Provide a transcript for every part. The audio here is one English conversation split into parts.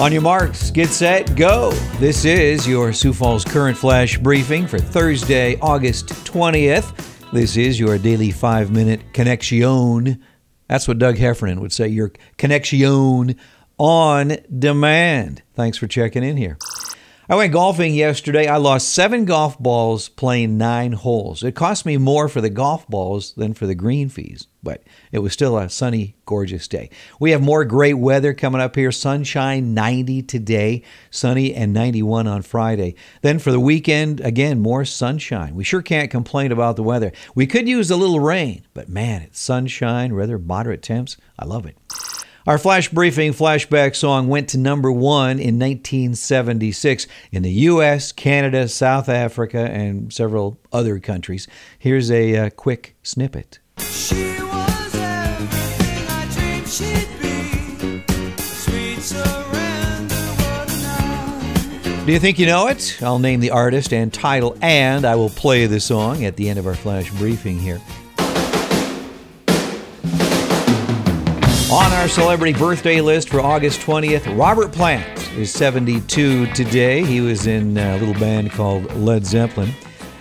On your marks, get set, go. This is your Sioux Falls Current Flash briefing for Thursday, August 20th. This is your daily five minute connection. That's what Doug Heffernan would say, your connection on demand. Thanks for checking in here. I went golfing yesterday. I lost seven golf balls playing nine holes. It cost me more for the golf balls than for the green fees, but it was still a sunny, gorgeous day. We have more great weather coming up here. Sunshine 90 today, sunny and 91 on Friday. Then for the weekend, again, more sunshine. We sure can't complain about the weather. We could use a little rain, but man, it's sunshine, rather moderate temps. I love it. Our flash briefing flashback song went to number one in 1976 in the U.S., Canada, South Africa, and several other countries. Here's a uh, quick snippet. Do you think you know it? I'll name the artist and title, and I will play the song at the end of our flash briefing here. On our celebrity birthday list for August 20th, Robert Plant is 72 today. He was in a little band called Led Zeppelin.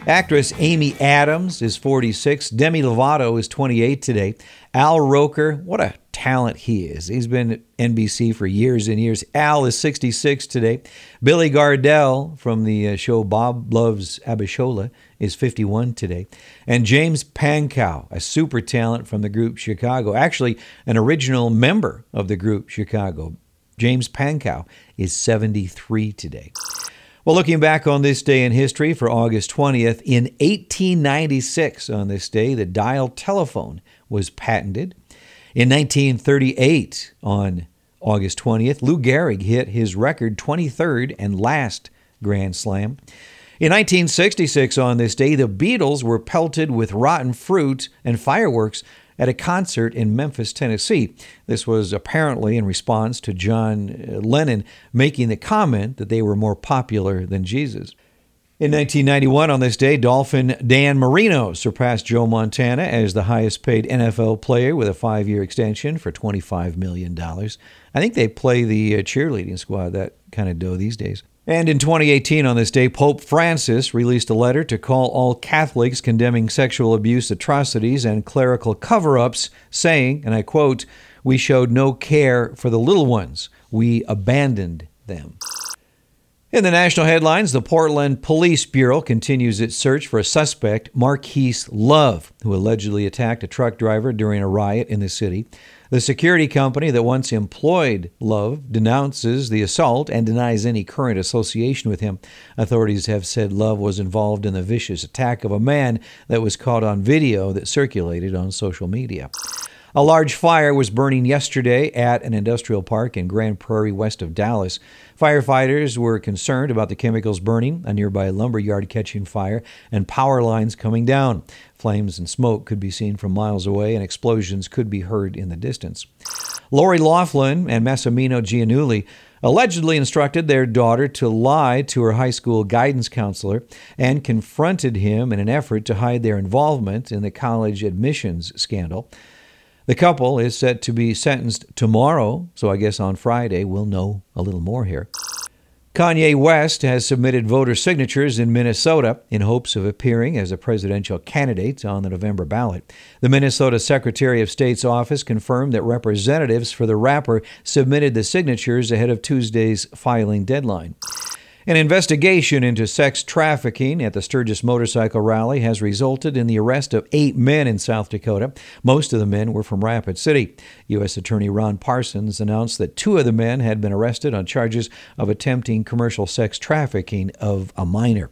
Actress Amy Adams is 46. Demi Lovato is 28 today. Al Roker, what a talent he is. He's been at NBC for years and years. Al is 66 today. Billy Gardell from the uh, show Bob Loves Abishola is 51 today. And James Pankow, a super talent from the group Chicago, actually an original member of the group Chicago. James Pankow is 73 today. Well, looking back on this day in history for August 20th, in 1896, on this day, the dial telephone was patented. In 1938, on August 20th, Lou Gehrig hit his record 23rd and last Grand Slam. In 1966, on this day, the Beatles were pelted with rotten fruit and fireworks at a concert in Memphis, Tennessee. This was apparently in response to John uh, Lennon making the comment that they were more popular than Jesus. In 1991, on this day, Dolphin Dan Marino surpassed Joe Montana as the highest paid NFL player with a five year extension for $25 million. I think they play the uh, cheerleading squad that kind of dough these days. And in 2018, on this day, Pope Francis released a letter to call all Catholics condemning sexual abuse atrocities and clerical cover ups, saying, and I quote, We showed no care for the little ones, we abandoned them. In the national headlines, the Portland Police Bureau continues its search for a suspect, Marquise Love, who allegedly attacked a truck driver during a riot in the city. The security company that once employed Love denounces the assault and denies any current association with him. Authorities have said Love was involved in the vicious attack of a man that was caught on video that circulated on social media. A large fire was burning yesterday at an industrial park in Grand Prairie, west of Dallas. Firefighters were concerned about the chemicals burning, a nearby lumber yard catching fire, and power lines coming down. Flames and smoke could be seen from miles away, and explosions could be heard in the distance. Lori Loughlin and Massimino Giannulli allegedly instructed their daughter to lie to her high school guidance counselor and confronted him in an effort to hide their involvement in the college admissions scandal. The couple is set to be sentenced tomorrow, so I guess on Friday we'll know a little more here. Kanye West has submitted voter signatures in Minnesota in hopes of appearing as a presidential candidate on the November ballot. The Minnesota Secretary of State's office confirmed that representatives for the rapper submitted the signatures ahead of Tuesday's filing deadline. An investigation into sex trafficking at the Sturgis Motorcycle Rally has resulted in the arrest of eight men in South Dakota. Most of the men were from Rapid City. U.S. Attorney Ron Parsons announced that two of the men had been arrested on charges of attempting commercial sex trafficking of a minor.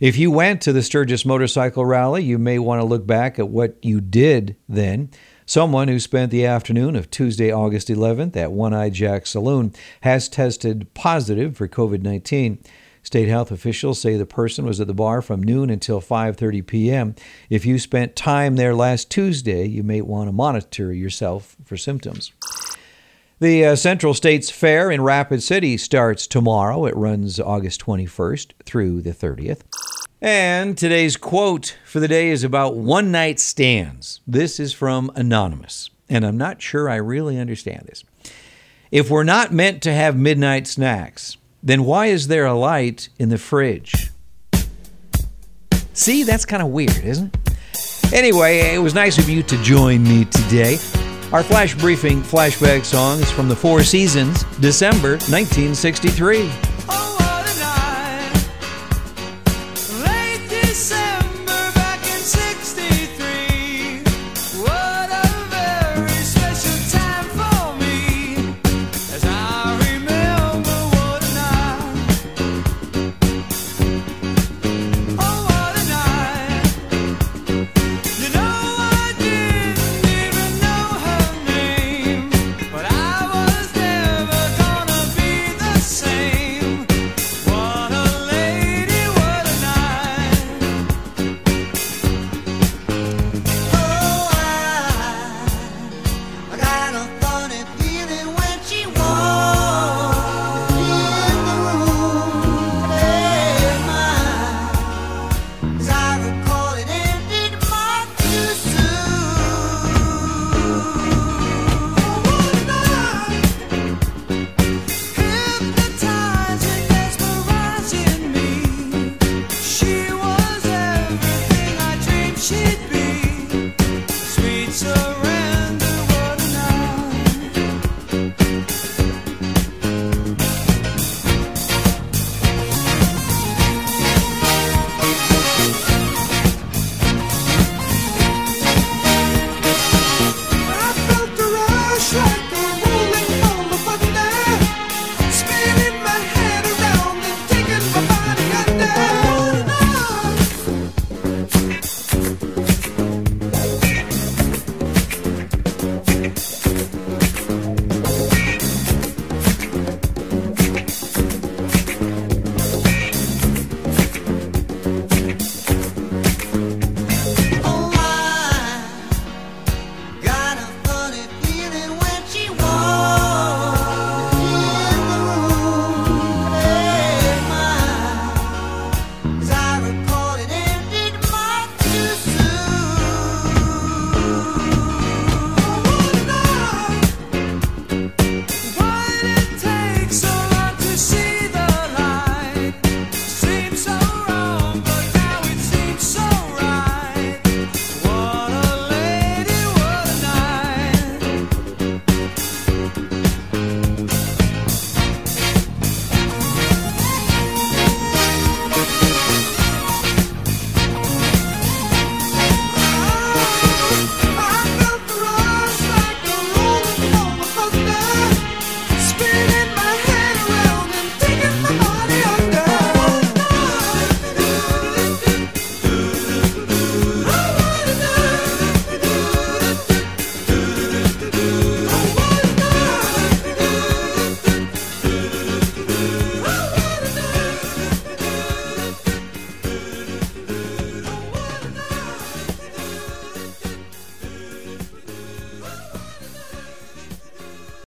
If you went to the Sturgis Motorcycle Rally, you may want to look back at what you did then. Someone who spent the afternoon of Tuesday, August 11th at One Eye Jack Saloon has tested positive for COVID 19. State health officials say the person was at the bar from noon until 5:30 p.m. If you spent time there last Tuesday, you may want to monitor yourself for symptoms. The uh, Central States Fair in Rapid City starts tomorrow. It runs August 21st through the 30th. And today's quote for the day is about one night stands. This is from Anonymous, and I'm not sure I really understand this. If we're not meant to have midnight snacks, then why is there a light in the fridge? See, that's kind of weird, isn't it? Anyway, it was nice of you to join me today. Our flash briefing flashback song is from the Four Seasons, December 1963.